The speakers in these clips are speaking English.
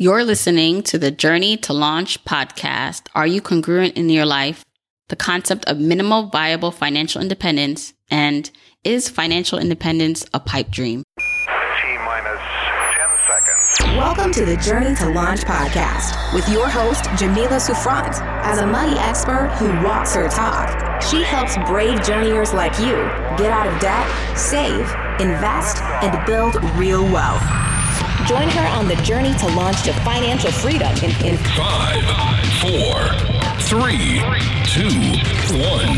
You're listening to the Journey to Launch podcast. Are you congruent in your life? The concept of minimal viable financial independence and is financial independence a pipe dream? T minus 10 seconds. Welcome to the Journey to Launch podcast with your host, Jamila Souffrant. As a money expert who walks her talk, she helps brave journeyers like you get out of debt, save, invest, and build real wealth. Join her on the journey to launch to financial freedom in, in Five, four, three, two, one.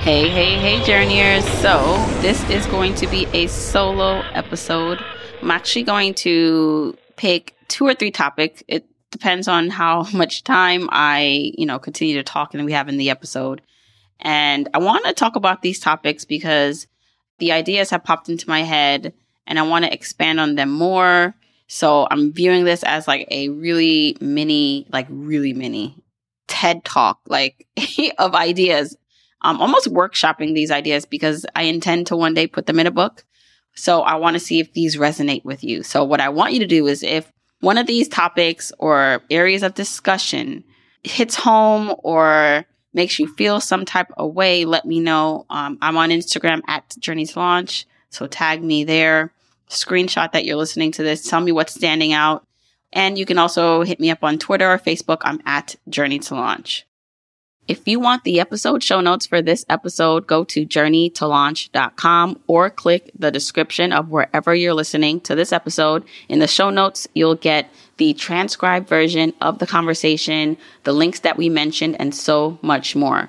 Hey, hey, hey, journeyers. So, this is going to be a solo episode. I'm actually going to pick two or three topics. It depends on how much time I, you know, continue to talk and we have in the episode. And I want to talk about these topics because the ideas have popped into my head and I want to expand on them more. So I'm viewing this as like a really mini, like really mini TED talk, like of ideas. I'm almost workshopping these ideas because I intend to one day put them in a book. So I want to see if these resonate with you. So what I want you to do is if one of these topics or areas of discussion hits home or makes you feel some type of way, let me know. Um, I'm on Instagram at Journey to Launch. So tag me there screenshot that you're listening to this. Tell me what's standing out. And you can also hit me up on Twitter or Facebook. I'm at Journey to Launch. If you want the episode show notes for this episode, go to journeytolaunch.com or click the description of wherever you're listening to this episode. In the show notes, you'll get the transcribed version of the conversation, the links that we mentioned, and so much more.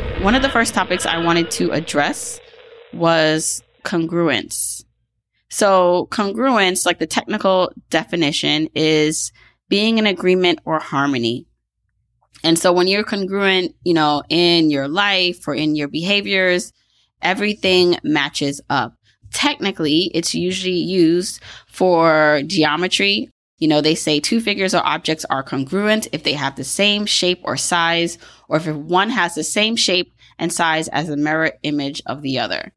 one of the first topics I wanted to address was congruence. So, congruence, like the technical definition, is being in agreement or harmony. And so, when you're congruent, you know, in your life or in your behaviors, everything matches up. Technically, it's usually used for geometry you know, they say two figures or objects are congruent if they have the same shape or size, or if one has the same shape and size as the mirror image of the other.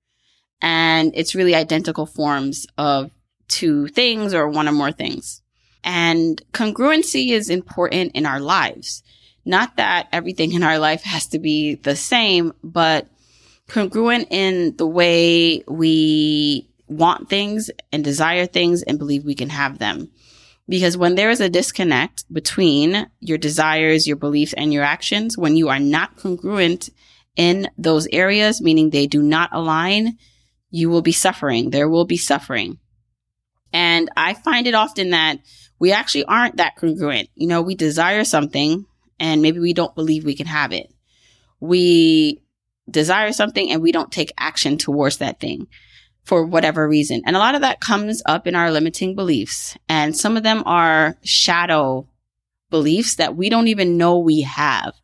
And it's really identical forms of two things or one or more things. And congruency is important in our lives. Not that everything in our life has to be the same, but congruent in the way we want things and desire things and believe we can have them. Because when there is a disconnect between your desires, your beliefs, and your actions, when you are not congruent in those areas, meaning they do not align, you will be suffering. There will be suffering. And I find it often that we actually aren't that congruent. You know, we desire something and maybe we don't believe we can have it. We desire something and we don't take action towards that thing for whatever reason. And a lot of that comes up in our limiting beliefs. And some of them are shadow beliefs that we don't even know we have.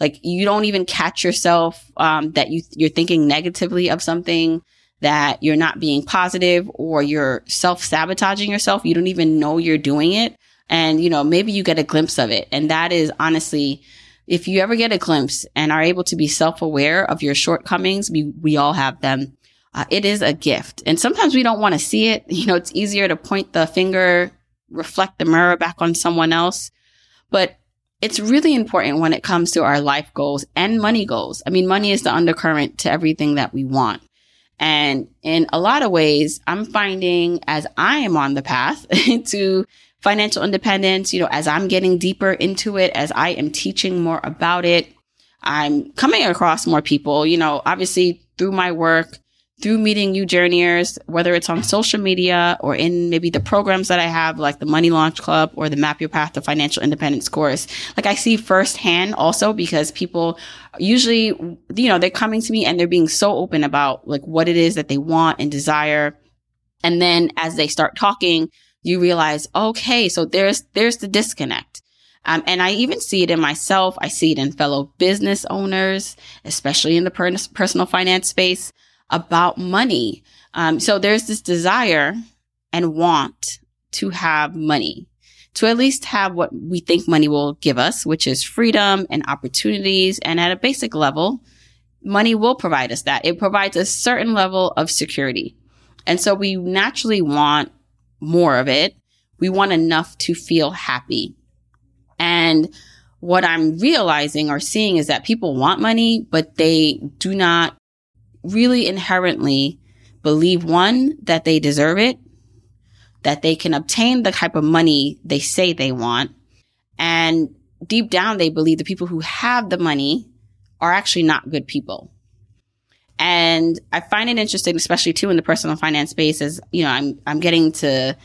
Like you don't even catch yourself, um, that you, you're thinking negatively of something, that you're not being positive or you're self sabotaging yourself. You don't even know you're doing it. And, you know, maybe you get a glimpse of it. And that is honestly, if you ever get a glimpse and are able to be self aware of your shortcomings, we, we all have them uh, it is a gift. And sometimes we don't want to see it. You know, it's easier to point the finger, reflect the mirror back on someone else. But it's really important when it comes to our life goals and money goals. I mean, money is the undercurrent to everything that we want. And in a lot of ways, I'm finding as I am on the path to financial independence, you know, as I'm getting deeper into it, as I am teaching more about it, I'm coming across more people, you know, obviously through my work, through meeting new journeyers, whether it's on social media or in maybe the programs that I have, like the Money Launch Club or the Map Your Path to Financial Independence course. Like I see firsthand also because people usually, you know, they're coming to me and they're being so open about like what it is that they want and desire. And then as they start talking, you realize, okay, so there's, there's the disconnect. Um, and I even see it in myself. I see it in fellow business owners, especially in the per- personal finance space about money. Um, so there's this desire and want to have money, to at least have what we think money will give us, which is freedom and opportunities. And at a basic level, money will provide us that. It provides a certain level of security. And so we naturally want more of it. We want enough to feel happy. And what I'm realizing or seeing is that people want money, but they do not really inherently believe one, that they deserve it, that they can obtain the type of money they say they want. And deep down, they believe the people who have the money are actually not good people. And I find it interesting, especially too in the personal finance space, as you know, I'm I'm getting to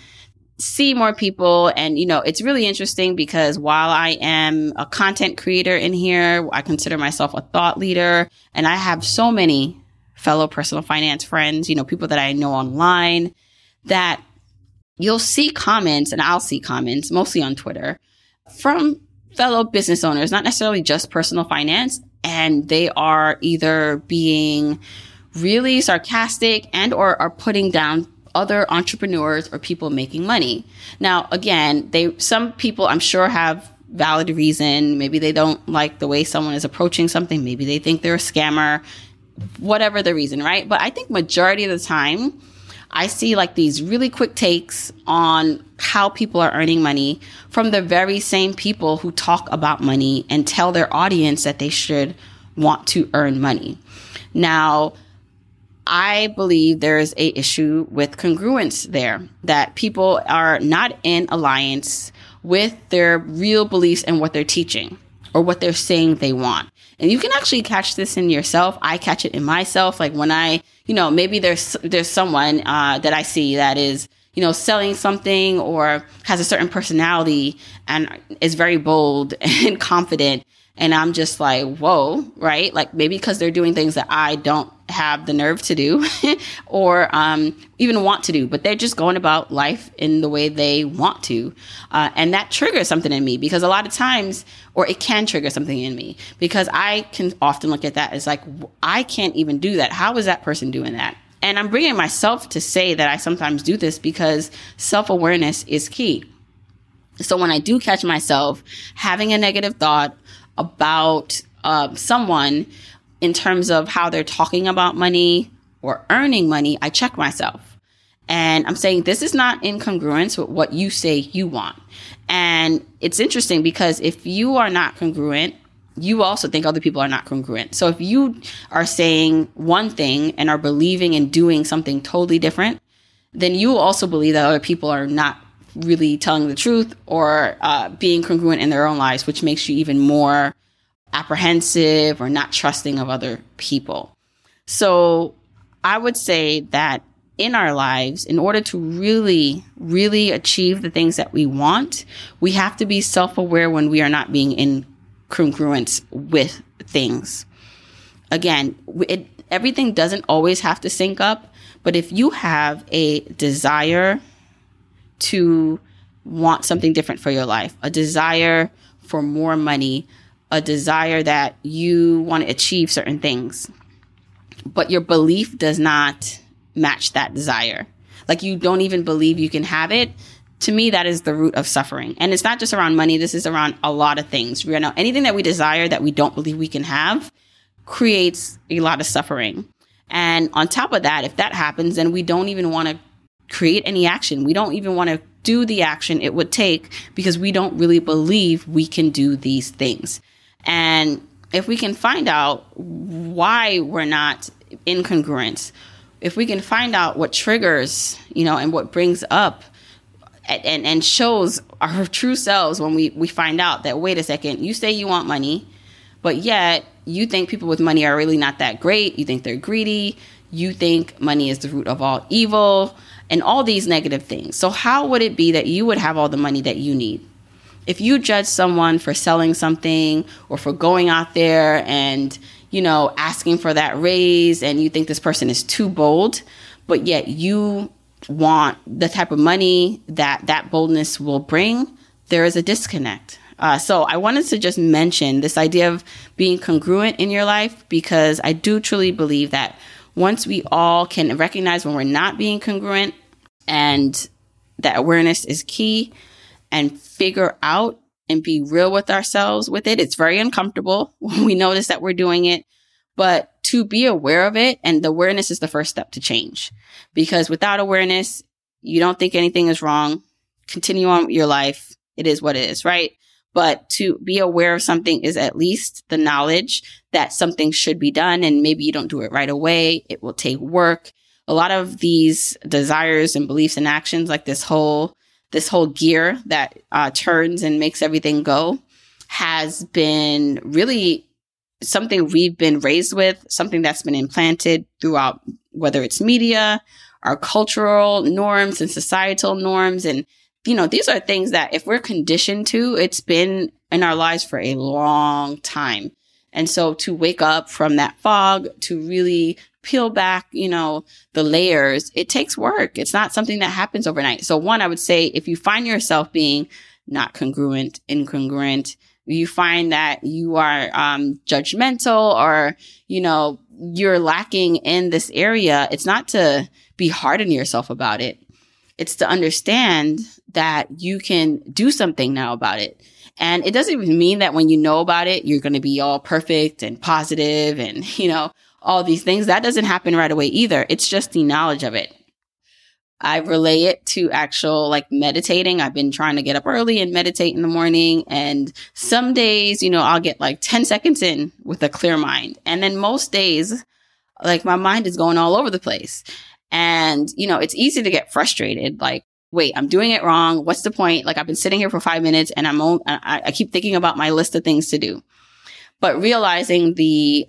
see more people and you know it's really interesting because while i am a content creator in here i consider myself a thought leader and i have so many fellow personal finance friends you know people that i know online that you'll see comments and i'll see comments mostly on twitter from fellow business owners not necessarily just personal finance and they are either being really sarcastic and or are putting down other entrepreneurs or people making money. Now, again, they some people I'm sure have valid reason. Maybe they don't like the way someone is approaching something. Maybe they think they're a scammer. Whatever the reason, right? But I think majority of the time, I see like these really quick takes on how people are earning money from the very same people who talk about money and tell their audience that they should want to earn money. Now, I believe there is a issue with congruence there that people are not in alliance with their real beliefs and what they're teaching or what they're saying they want. And you can actually catch this in yourself. I catch it in myself. Like when I, you know, maybe there's there's someone uh, that I see that is, you know, selling something or has a certain personality and is very bold and confident and I'm just like, whoa, right? Like maybe because they're doing things that I don't have the nerve to do or um, even want to do, but they're just going about life in the way they want to. Uh, and that triggers something in me because a lot of times, or it can trigger something in me because I can often look at that as like, I can't even do that. How is that person doing that? And I'm bringing myself to say that I sometimes do this because self awareness is key. So when I do catch myself having a negative thought about uh, someone in terms of how they're talking about money or earning money, I check myself. And I'm saying this is not in congruence with what you say you want. And it's interesting because if you are not congruent, you also think other people are not congruent. So if you are saying one thing and are believing and doing something totally different, then you also believe that other people are not really telling the truth or uh, being congruent in their own lives, which makes you even more apprehensive or not trusting of other people. So I would say that in our lives, in order to really, really achieve the things that we want, we have to be self aware when we are not being in congruence with things. Again, it, everything doesn't always have to sync up, but if you have a desire to want something different for your life, a desire for more money, a desire that you want to achieve certain things, but your belief does not match that desire. Like you don't even believe you can have it. To me, that is the root of suffering. And it's not just around money. This is around a lot of things. You know, anything that we desire that we don't believe we can have creates a lot of suffering. And on top of that, if that happens, then we don't even want to create any action. We don't even want to do the action it would take because we don't really believe we can do these things. And if we can find out why we're not incongruent, if we can find out what triggers, you know, and what brings up and, and shows our true selves when we, we find out that, wait a second, you say you want money, but yet you think people with money are really not that great. You think they're greedy. You think money is the root of all evil and all these negative things. So, how would it be that you would have all the money that you need? If you judge someone for selling something or for going out there and, you know, asking for that raise and you think this person is too bold, but yet you want the type of money that that boldness will bring, there is a disconnect. Uh, so I wanted to just mention this idea of being congruent in your life because I do truly believe that once we all can recognize when we're not being congruent and that awareness is key and figure out and be real with ourselves with it. It's very uncomfortable when we notice that we're doing it, but to be aware of it and the awareness is the first step to change because without awareness, you don't think anything is wrong. Continue on with your life. It is what it is, right? But to be aware of something is at least the knowledge that something should be done. And maybe you don't do it right away. It will take work. A lot of these desires and beliefs and actions, like this whole, this whole gear that uh, turns and makes everything go has been really something we've been raised with, something that's been implanted throughout, whether it's media, our cultural norms and societal norms and you know, these are things that if we're conditioned to, it's been in our lives for a long time. And so to wake up from that fog, to really peel back, you know, the layers, it takes work. It's not something that happens overnight. So one, I would say if you find yourself being not congruent, incongruent, you find that you are um, judgmental or, you know, you're lacking in this area, it's not to be hard on yourself about it. It's to understand that you can do something now about it. And it doesn't even mean that when you know about it, you're going to be all perfect and positive and, you know, all these things. That doesn't happen right away either. It's just the knowledge of it. I relay it to actual like meditating. I've been trying to get up early and meditate in the morning. And some days, you know, I'll get like 10 seconds in with a clear mind. And then most days, like my mind is going all over the place. And, you know, it's easy to get frustrated. Like, wait, I'm doing it wrong. What's the point? Like I've been sitting here for five minutes and I'm, I, I keep thinking about my list of things to do, but realizing the,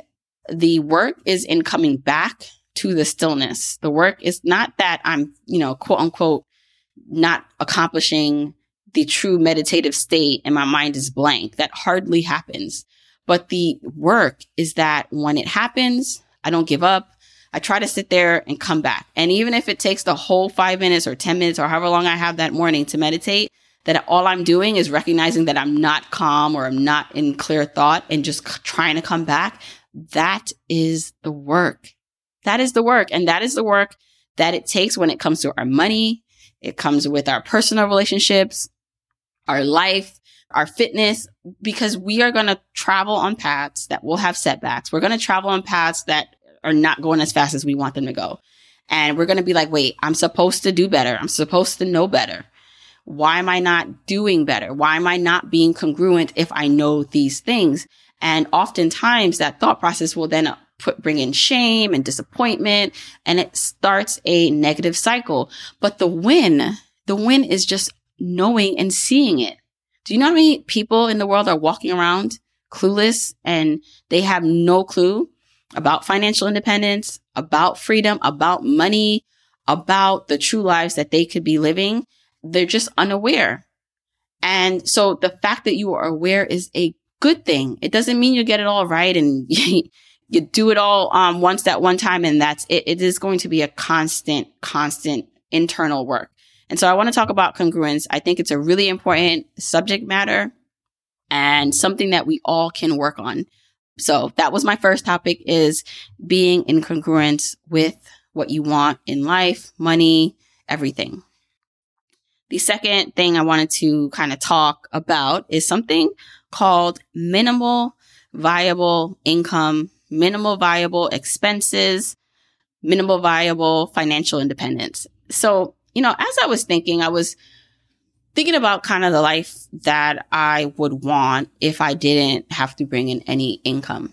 the work is in coming back to the stillness. The work is not that I'm, you know, quote unquote, not accomplishing the true meditative state and my mind is blank. That hardly happens. But the work is that when it happens, I don't give up. I try to sit there and come back. And even if it takes the whole five minutes or 10 minutes or however long I have that morning to meditate, that all I'm doing is recognizing that I'm not calm or I'm not in clear thought and just trying to come back. That is the work. That is the work. And that is the work that it takes when it comes to our money. It comes with our personal relationships, our life, our fitness, because we are going to travel on paths that will have setbacks. We're going to travel on paths that are not going as fast as we want them to go. And we're going to be like, wait, I'm supposed to do better. I'm supposed to know better. Why am I not doing better? Why am I not being congruent if I know these things? And oftentimes that thought process will then put, bring in shame and disappointment and it starts a negative cycle. But the win, the win is just knowing and seeing it. Do you know how many people in the world are walking around clueless and they have no clue about financial independence, about freedom, about money, about the true lives that they could be living. They're just unaware. And so the fact that you are aware is a good thing. It doesn't mean you get it all right and you do it all um, once at one time and that's it. It is going to be a constant, constant internal work. And so I want to talk about congruence. I think it's a really important subject matter and something that we all can work on. So that was my first topic is being in congruence with what you want in life, money, everything. The second thing I wanted to kind of talk about is something called minimal viable income, minimal viable expenses, minimal viable financial independence. So, you know, as I was thinking, I was thinking about kind of the life that I would want if I didn't have to bring in any income.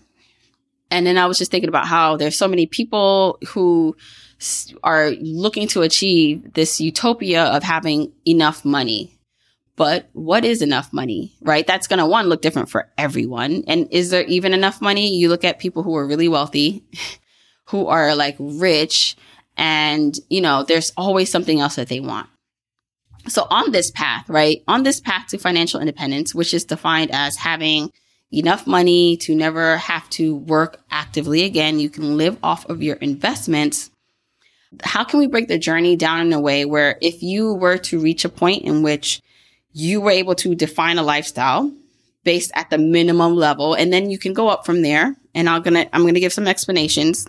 And then I was just thinking about how there's so many people who are looking to achieve this utopia of having enough money. But what is enough money, right? That's going to one look different for everyone. And is there even enough money? You look at people who are really wealthy, who are like rich and, you know, there's always something else that they want. So on this path, right? On this path to financial independence, which is defined as having enough money to never have to work actively again, you can live off of your investments. How can we break the journey down in a way where if you were to reach a point in which you were able to define a lifestyle based at the minimum level and then you can go up from there and i'm gonna i'm gonna give some explanations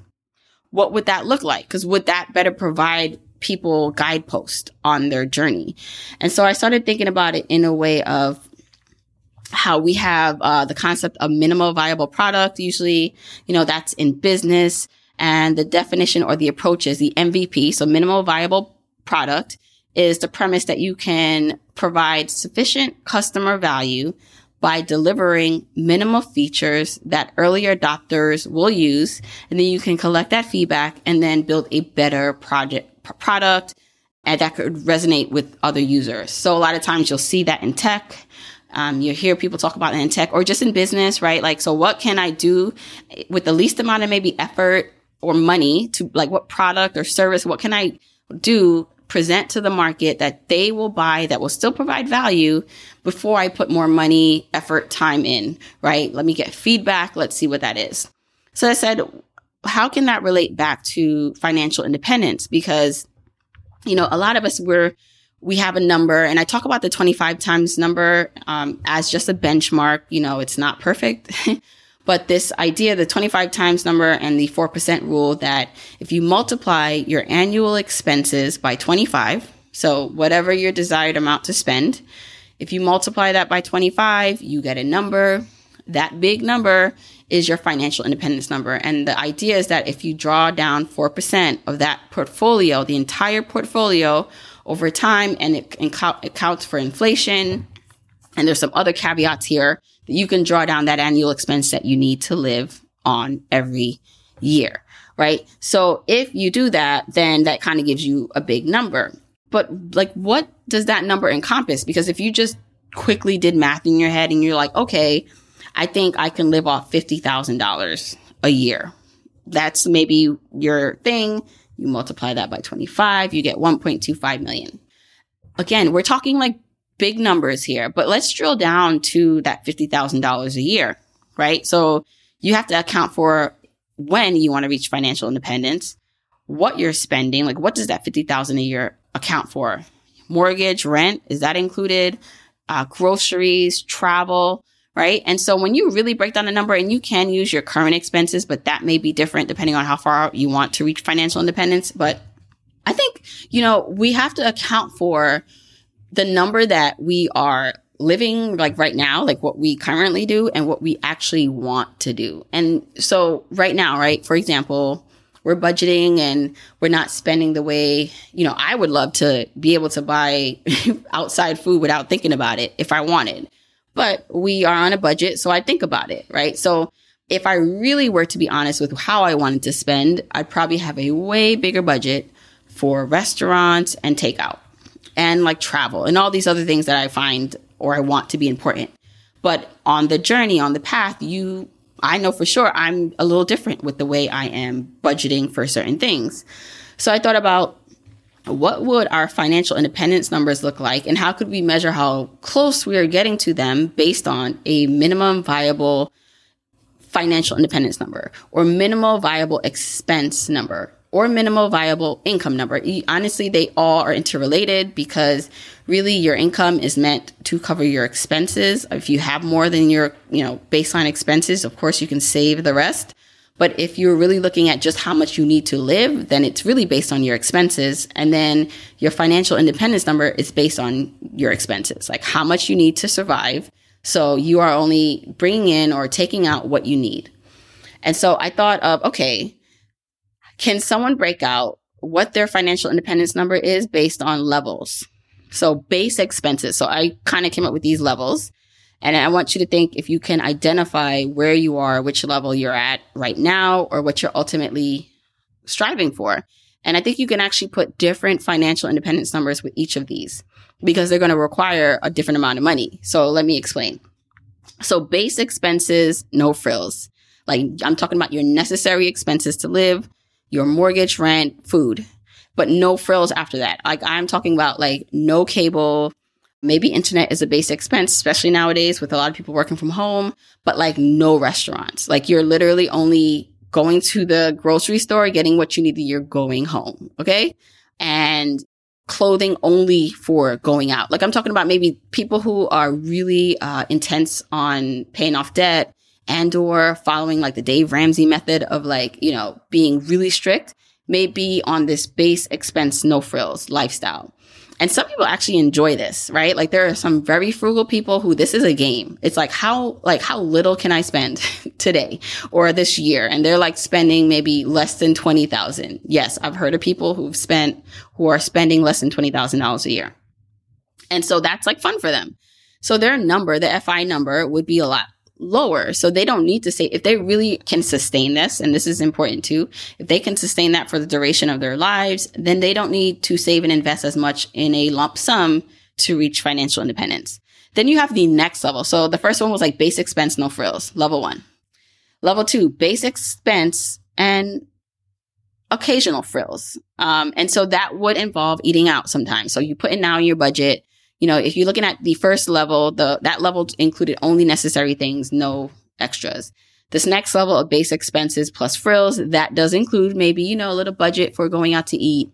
what would that look like because would that better provide people guidepost on their journey. And so i started thinking about it in a way of how we have uh, the concept of minimal viable product. Usually you know that's in business. And the definition or the approach is the mvp so minimal viable product is the premise that you can provide sufficient customer value by delivering minimal features that early adopters will use. And then you can collect that feedback and then build a better project product and that could resonate with other users. So a lot of times you'll see that in tech. Um, you hear people talk about it in tech or just in business, right? Like, so what can I do with the least amount of maybe effort or money to like what product or service? What can I do present to the market that they will buy that will still provide value before I put more money, effort, time in, right? Let me get feedback. Let's see what that is. So I said, how can that relate back to financial independence? Because, you know, a lot of us, we're, we have a number and I talk about the 25 times number, um, as just a benchmark. You know, it's not perfect. But this idea, the 25 times number and the 4% rule that if you multiply your annual expenses by 25, so whatever your desired amount to spend, if you multiply that by 25, you get a number. That big number is your financial independence number. And the idea is that if you draw down 4% of that portfolio, the entire portfolio over time, and it, accounts for inflation, and there's some other caveats here, that you can draw down that annual expense that you need to live on every year, right? So if you do that, then that kind of gives you a big number. But like, what does that number encompass? Because if you just quickly did math in your head and you're like, okay, I think I can live off $50,000 a year. That's maybe your thing. You multiply that by 25, you get 1.25 million. Again, we're talking like big numbers here, but let's drill down to that $50,000 a year, right? So you have to account for when you want to reach financial independence, what you're spending, like what does that 50,000 a year account for? Mortgage, rent, is that included? Uh, groceries, travel, right? And so when you really break down the number and you can use your current expenses, but that may be different depending on how far you want to reach financial independence. But I think, you know, we have to account for the number that we are living like right now, like what we currently do and what we actually want to do. And so right now, right, for example, we're budgeting and we're not spending the way, you know, I would love to be able to buy outside food without thinking about it if I wanted. But we are on a budget, so I think about it, right? So if I really were to be honest with how I wanted to spend, I'd probably have a way bigger budget for restaurants and takeout and like travel and all these other things that I find or I want to be important. But on the journey, on the path, you, I know for sure I'm a little different with the way I am budgeting for certain things. So I thought about what would our financial independence numbers look like and how could we measure how close we are getting to them based on a minimum viable financial independence number or minimal viable expense number or minimal viable income number. Honestly, they all are interrelated because really your income is meant to cover your expenses. If you have more than your, you know, baseline expenses, of course you can save the rest. But if you're really looking at just how much you need to live, then it's really based on your expenses. And then your financial independence number is based on your expenses, like how much you need to survive. So you are only bringing in or taking out what you need. And so I thought of, okay, can someone break out what their financial independence number is based on levels? So base expenses. So I kind of came up with these levels. And I want you to think if you can identify where you are, which level you're at right now, or what you're ultimately striving for. And I think you can actually put different financial independence numbers with each of these because they're going to require a different amount of money. So let me explain. So base expenses, no frills. Like I'm talking about your necessary expenses to live, your mortgage, rent, food, but no frills after that. Like I'm talking about like no cable, maybe internet is a basic expense, especially nowadays with a lot of people working from home, but like no restaurants. Like you're literally only going to the grocery store, getting what you need, and you're going home. Okay. And clothing only for going out. Like I'm talking about maybe people who are really uh, intense on paying off debt and or following like the Dave Ramsey method of like, you know, being really strict may be on this base expense, no frills lifestyle. And some people actually enjoy this, right? Like there are some very frugal people who this is a game. It's like how, like how little can I spend today or this year? And they're like spending maybe less than 20,000. Yes, I've heard of people who've spent, who are spending less than $20,000 a year. And so that's like fun for them. So their number, the FI number would be a lot lower. So they don't need to say, if they really can sustain this, and this is important too, if they can sustain that for the duration of their lives, then they don't need to save and invest as much in a lump sum to reach financial independence. Then you have the next level. So the first one was like base expense, no frills, level one. Level two, base expense and occasional frills. Um, and so that would involve eating out sometimes. So you put it now in your budget you know, if you're looking at the first level, the that level included only necessary things, no extras. This next level of base expenses plus frills, that does include maybe, you know, a little budget for going out to eat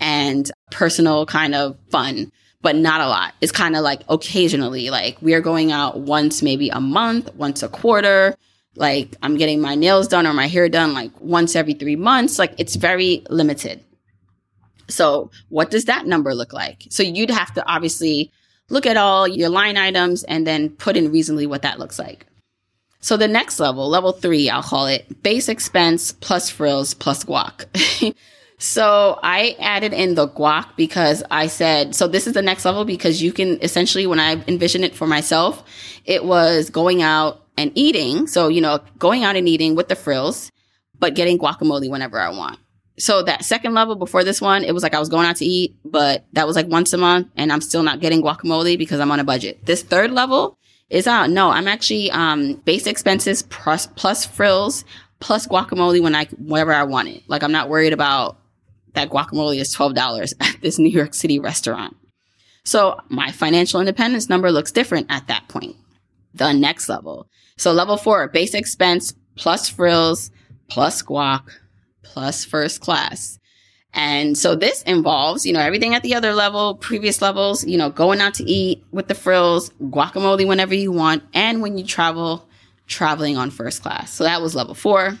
and personal kind of fun, but not a lot. It's kind of like occasionally, like we are going out once, maybe a month, once a quarter. Like I'm getting my nails done or my hair done like once every three months. Like it's very limited. So what does that number look like? So you'd have to obviously look at all your line items and then put in reasonably what that looks like. So the next level, level three, I'll call it base expense plus frills plus guac. so I added in the guac because I said, so this is the next level because you can essentially, when I envisioned it for myself, it was going out and eating. So, you know, going out and eating with the frills, but getting guacamole whenever I want so that second level before this one, it was like I was going out to eat, but that was like once a month and I'm still not getting guacamole because I'm on a budget. This third level is out. No, I'm actually, um, base expenses plus, plus frills plus guacamole when I, whenever I want it. Like I'm not worried about that guacamole is $12 at this New York City restaurant. So my financial independence number looks different at that point. The next level. So level four, base expense plus frills plus guac plus first class. And so this involves, you know, everything at the other level, previous levels, you know, going out to eat with the frills, guacamole whenever you want, and when you travel, traveling on first class. So that was level four.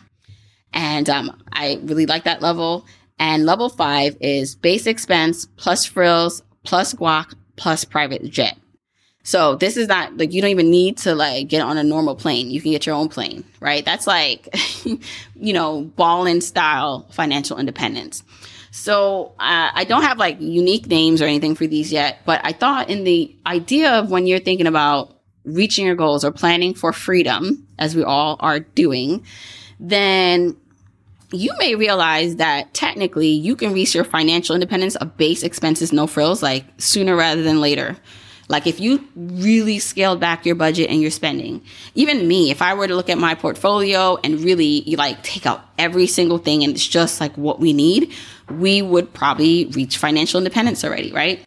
And um, I really like that level. And level five is base expense plus frills plus guac plus private jet. So this is not like you don't even need to like get on a normal plane. You can get your own plane, right? That's like, you know, ball and style financial independence. So uh, I don't have like unique names or anything for these yet, but I thought in the idea of when you're thinking about reaching your goals or planning for freedom, as we all are doing, then you may realize that technically you can reach your financial independence of base expenses, no frills, like sooner rather than later. Like if you really scaled back your budget and your spending, even me, if I were to look at my portfolio and really like take out every single thing and it's just like what we need, we would probably reach financial independence already, right?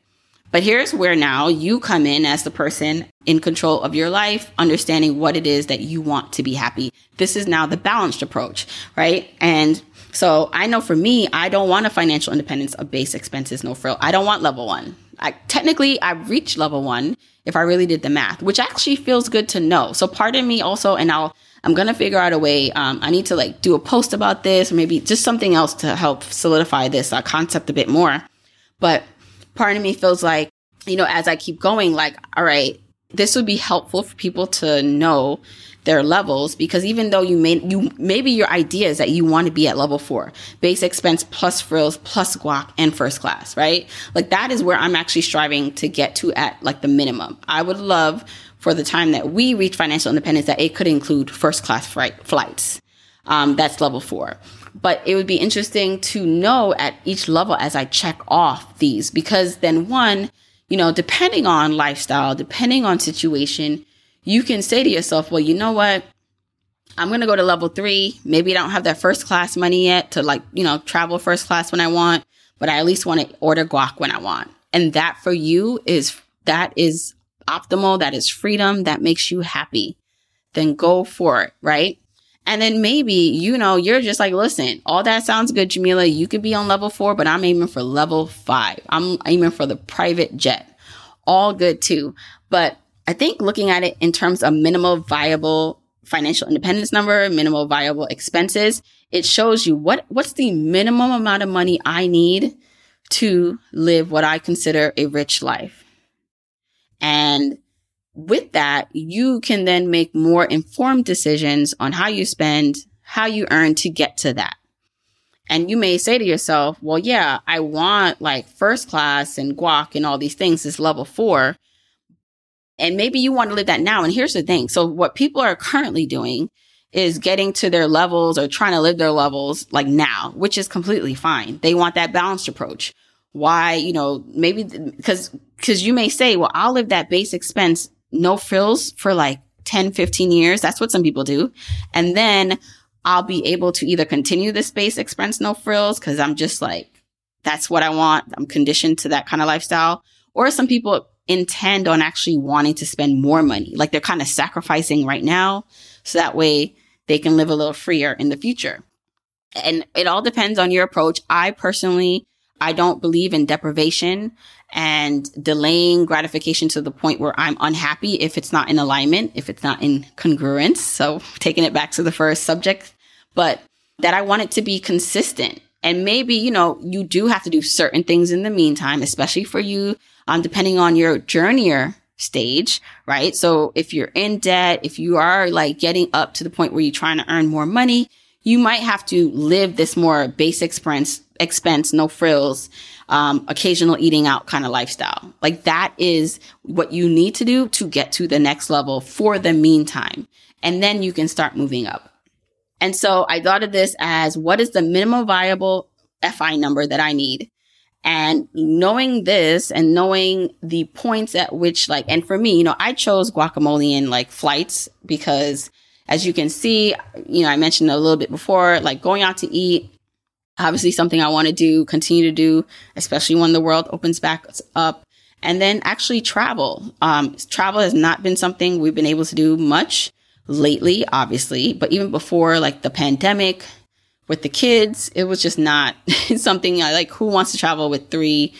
But here's where now you come in as the person in control of your life, understanding what it is that you want to be happy. This is now the balanced approach, right? And so I know for me, I don't want a financial independence of base expenses, no frill. I don't want level one. I technically I've reached level one if I really did the math, which actually feels good to know. So part of me also, and I'll I'm gonna figure out a way. Um, I need to like do a post about this, or maybe just something else to help solidify this uh, concept a bit more. But part of me feels like you know as I keep going, like all right, this would be helpful for people to know their levels because even though you may you maybe your idea is that you want to be at level four base expense plus frills plus guac and first class right? Like that is where i'm actually striving to get to at like the minimum. I would love for the time that we reach financial independence that it could include first class flight, flights um, that's level four. But it would be interesting to know at each level as i check off these because then one you know depending on lifestyle depending on situation you can say to yourself, well, you know what? I'm going to go to level three. Maybe I don't have that first class money yet to like, you know, travel first class when I want, but I at least want to order guac when I want. And that for you is, that is optimal. That is freedom. That makes you happy. Then go for it. Right. And then maybe, you know, you're just like, listen, all that sounds good, Jamila. You could be on level four, but I'm aiming for level five. I'm aiming for the private jet. All good too. But I think looking at it in terms of minimal viable financial independence number, minimal viable expenses, it shows you what, what's the minimum amount of money I need to live what I consider a rich life. And with that, you can then make more informed decisions on how you spend, how you earn to get to that. And you may say to yourself, well, yeah, I want like first class and guac and all these things is level four. And maybe you want to live that now. And here's the thing. So what people are currently doing is getting to their levels or trying to live their levels like now, which is completely fine. They want that balanced approach. Why, you know, maybe because, because you may say, well, I'll live that base expense no frills for like 10, 15 years. That's what some people do. And then I'll be able to either continue the space expense no frills because I'm just like, that's what I want. I'm conditioned to that kind of lifestyle. Or some people intend on actually wanting to spend more money. Like they're kind of sacrificing right now. So that way they can live a little freer in the future. And it all depends on your approach. I personally, I don't believe in deprivation and delaying gratification to the point where I'm unhappy if it's not in alignment, if it's not in congruence. So taking it back to the first subject, but that I want it to be consistent. And maybe, you know, you do have to do certain things in the meantime, especially for you, um, depending on your journeyer stage, right? So if you're in debt, if you are like getting up to the point where you're trying to earn more money, you might have to live this more basic expense, expense, no frills, um, occasional eating out kind of lifestyle. Like that is what you need to do to get to the next level for the meantime. And then you can start moving up. And so I thought of this as what is the minimum viable FI number that I need? And knowing this and knowing the points at which like, and for me, you know, I chose guacamole in like flights because as you can see, you know, I mentioned a little bit before, like going out to eat, obviously something I want to do, continue to do, especially when the world opens back up. And then actually travel. Um, travel has not been something we've been able to do much lately, obviously, but even before like the pandemic with the kids, it was just not something I like. Who wants to travel with three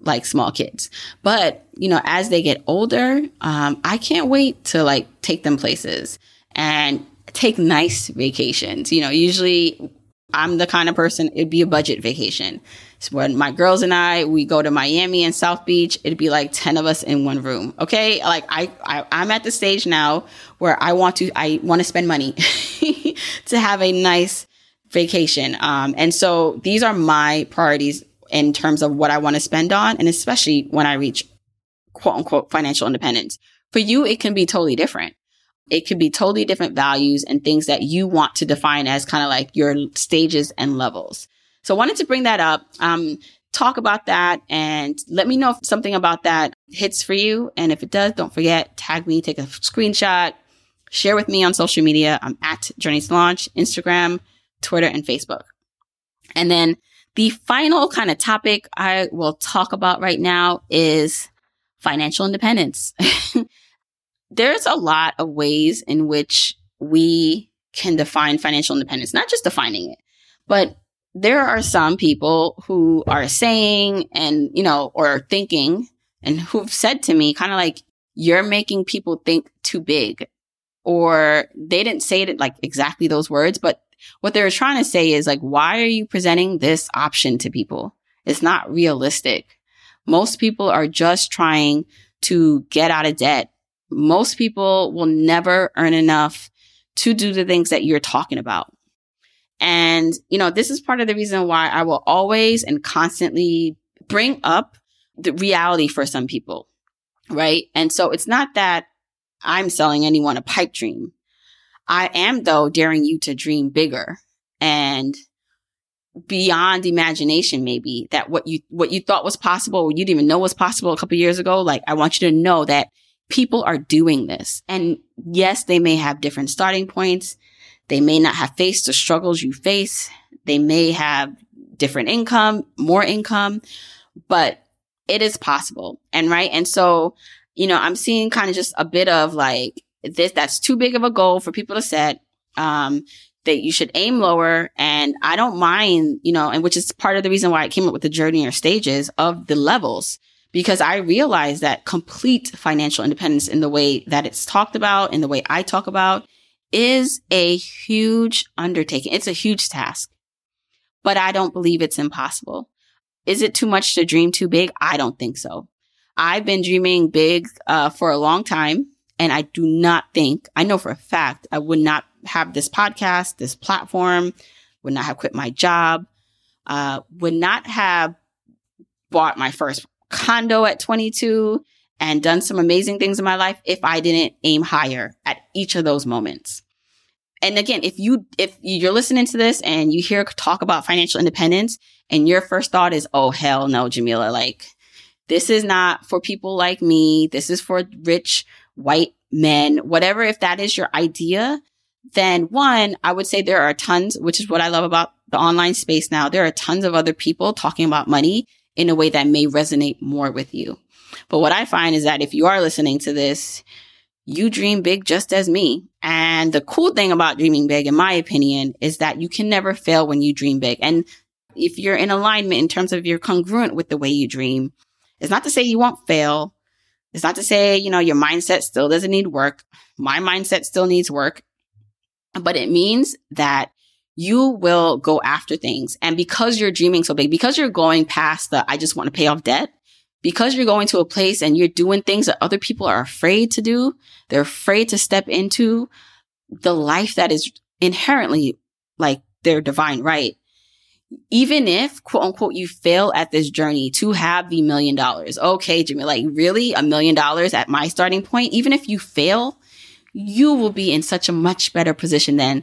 like small kids? But you know, as they get older, um, I can't wait to like take them places and take nice vacations. You know, usually I'm the kind of person, it'd be a budget vacation. So when my girls and I, we go to Miami and South Beach, it'd be like 10 of us in one room. Okay. Like I, I I'm at the stage now where I want to, I want to spend money to have a nice vacation. Um, and so these are my priorities in terms of what I want to spend on. And especially when I reach quote unquote financial independence. For you, it can be totally different. It could be totally different values and things that you want to define as kind of like your stages and levels. So I wanted to bring that up, um, talk about that and let me know if something about that hits for you. And if it does, don't forget, tag me, take a screenshot, share with me on social media. I'm at Journey to Launch, Instagram, Twitter, and Facebook. And then the final kind of topic I will talk about right now is financial independence. there's a lot of ways in which we can define financial independence, not just defining it, but there are some people who are saying and, you know, or thinking and who've said to me kind of like, you're making people think too big or they didn't say it like exactly those words, but what they were trying to say is like, why are you presenting this option to people? It's not realistic. Most people are just trying to get out of debt most people will never earn enough to do the things that you're talking about. And, you know, this is part of the reason why I will always and constantly bring up the reality for some people. Right. And so it's not that I'm selling anyone a pipe dream. I am though daring you to dream bigger and beyond imagination maybe that what you what you thought was possible you didn't even know was possible a couple years ago like i want you to know that people are doing this. And yes, they may have different starting points. They may not have faced the struggles you face. They may have different income, more income, but it is possible. And right. And so, you know, I'm seeing kind of just a bit of like this, that's too big of a goal for people to set. Um, that you should aim lower. And I don't mind, you know, and which is part of the reason why I came up with the journey or stages of the levels, because I realize that complete financial independence in the way that it's talked about, in the way I talk about, is a huge undertaking. It's a huge task, but I don't believe it's impossible. Is it too much to dream too big? I don't think so. I've been dreaming big uh, for a long time, and I do not think, I know for a fact, I would not have this podcast, this platform, would not have quit my job, uh, would not have bought my first condo at 22 and done some amazing things in my life if I didn't aim higher at each of those moments. And again, if you, if you're listening to this and you hear talk about financial independence and your first thought is, oh, hell no, Jamila, like this is not for people like me. This is for rich white men, whatever. If that is your idea, then one, I would say there are tons, which is what I love about the online space now. There are tons of other people talking about money in a way that may resonate more with you. But what I find is that if you are listening to this, you dream big just as me. And the cool thing about dreaming big, in my opinion, is that you can never fail when you dream big. And if you're in alignment in terms of you're congruent with the way you dream, it's not to say you won't fail. It's not to say, you know, your mindset still doesn't need work. My mindset still needs work but it means that you will go after things. And because you're dreaming so big, because you're going past the, I just want to pay off debt, because you're going to a place and you're doing things that other people are afraid to do, they're afraid to step into the life that is inherently like their divine right. Even if quote unquote you fail at this journey to have the million dollars. Okay, Jimmy, like really a million dollars at my starting point, even if you fail, you will be in such a much better position than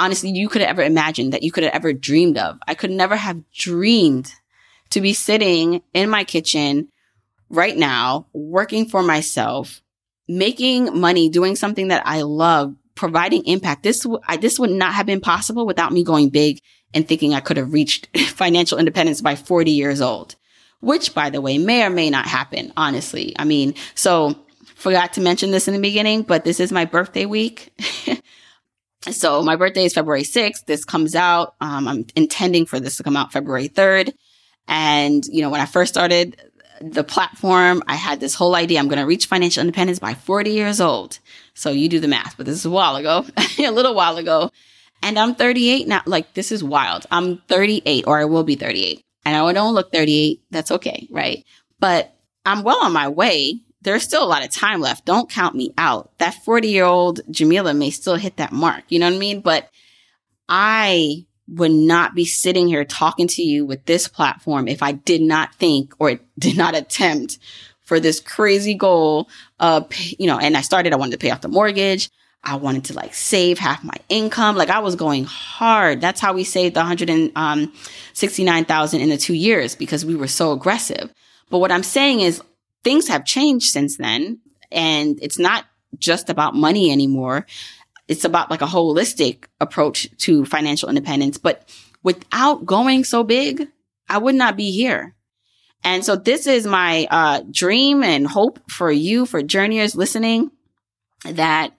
honestly you could have ever imagined that you could have ever dreamed of. I could never have dreamed to be sitting in my kitchen right now, working for myself, making money, doing something that I love, providing impact. This, this would not have been possible without me going big and thinking I could have reached financial independence by 40 years old, which by the way, may or may not happen, honestly. I mean, so forgot to mention this in the beginning, but this is my birthday week. so my birthday is February 6th. This comes out. Um, I'm intending for this to come out February 3rd. And, you know, when I first started the platform, I had this whole idea. I'm going to reach financial independence by 40 years old. So you do the math, but this is a while ago, a little while ago. And I'm 38 now. Like this is wild. I'm 38 or I will be 38. And I don't look 38. That's okay. Right. But I'm well on my way there's still a lot of time left. Don't count me out. That 40 year old Jamila may still hit that mark. You know what I mean? But I would not be sitting here talking to you with this platform if I did not think or did not attempt for this crazy goal of, you know, and I started, I wanted to pay off the mortgage. I wanted to like save half my income. Like I was going hard. That's how we saved the 169,000 um, in the two years because we were so aggressive. But what I'm saying is things have changed since then. And it's not just about money anymore. It's about like a holistic approach to financial independence. But without going so big, I would not be here. And so this is my uh, dream and hope for you, for journeyers listening, that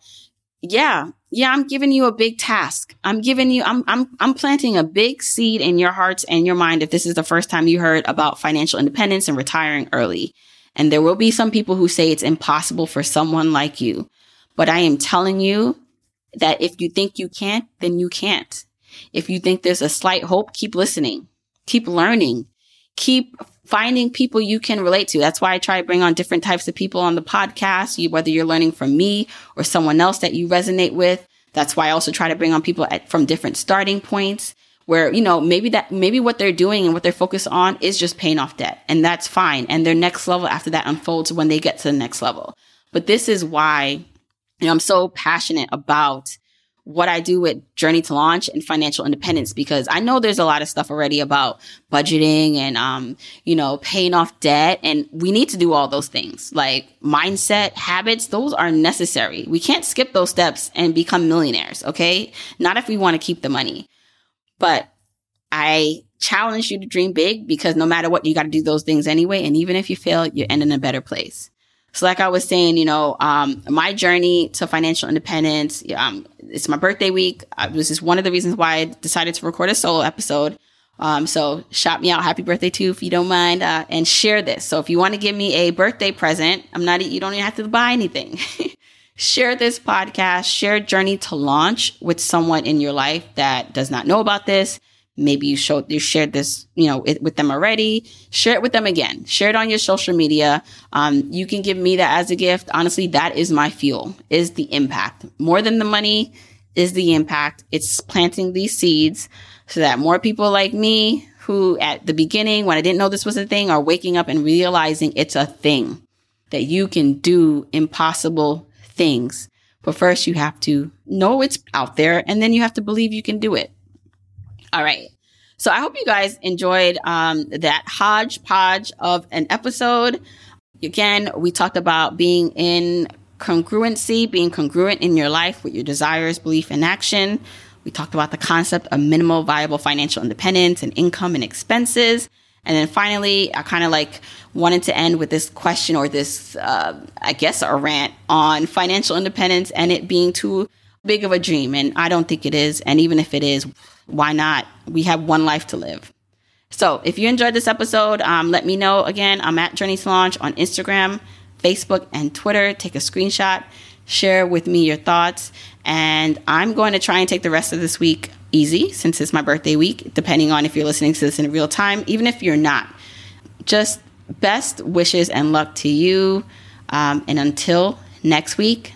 yeah, yeah, I'm giving you a big task. I'm giving you, I'm, I'm, I'm planting a big seed in your hearts and your mind if this is the first time you heard about financial independence and retiring early. And there will be some people who say it's impossible for someone like you. But I am telling you that if you think you can't, then you can't. If you think there's a slight hope, keep listening, keep learning, keep finding people you can relate to. That's why I try to bring on different types of people on the podcast, you, whether you're learning from me or someone else that you resonate with. That's why I also try to bring on people at, from different starting points where, you know, maybe that, maybe what they're doing and what they're focused on is just paying off debt. And that's fine. And their next level after that unfolds when they get to the next level. But this is why, you know, I'm so passionate about what I do with Journey to Launch and financial independence because I know there's a lot of stuff already about budgeting and um you know paying off debt and we need to do all those things like mindset habits those are necessary. We can't skip those steps and become millionaires, okay? Not if we want to keep the money. But I challenge you to dream big because no matter what, you got to do those things anyway. And even if you fail, you end in a better place. So, like I was saying, you know, um, my journey to financial independence, um, it's my birthday week. Uh, this is one of the reasons why I decided to record a solo episode. Um, so shout me out. Happy birthday too, if you don't mind, uh, and share this. So if you want to give me a birthday present, I'm not, you don't even have to buy anything. share this podcast, share Journey to Launch with someone in your life that does not know about this. Maybe you showed, you shared this, you know, it, with them already. Share it with them again. Share it on your social media. Um, you can give me that as a gift. Honestly, that is my fuel, is the impact. More than the money is the impact. It's planting these seeds so that more people like me who at the beginning, when I didn't know this was a thing, are waking up and realizing it's a thing that you can do impossible things. But first you have to know it's out there and then you have to believe you can do it. All right. So I hope you guys enjoyed um, that hodgepodge of an episode. Again, we talked about being in congruency, being congruent in your life with your desires, belief, and action. We talked about the concept of minimal viable financial independence and income and expenses. And then finally, I kind of like wanted to end with this question or this, uh, I guess, a rant on financial independence and it being too big of a dream. And I don't think it is. And even if it is, why not? We have one life to live. So if you enjoyed this episode, um, let me know. Again, I'm at Journey to Launch on Instagram, Facebook, and Twitter. Take a screenshot, share with me your thoughts. And I'm going to try and take the rest of this week easy since it's my birthday week, depending on if you're listening to this in real time, even if you're not. Just best wishes and luck to you. Um, and until next week,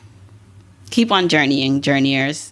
keep on journeying, journeyers.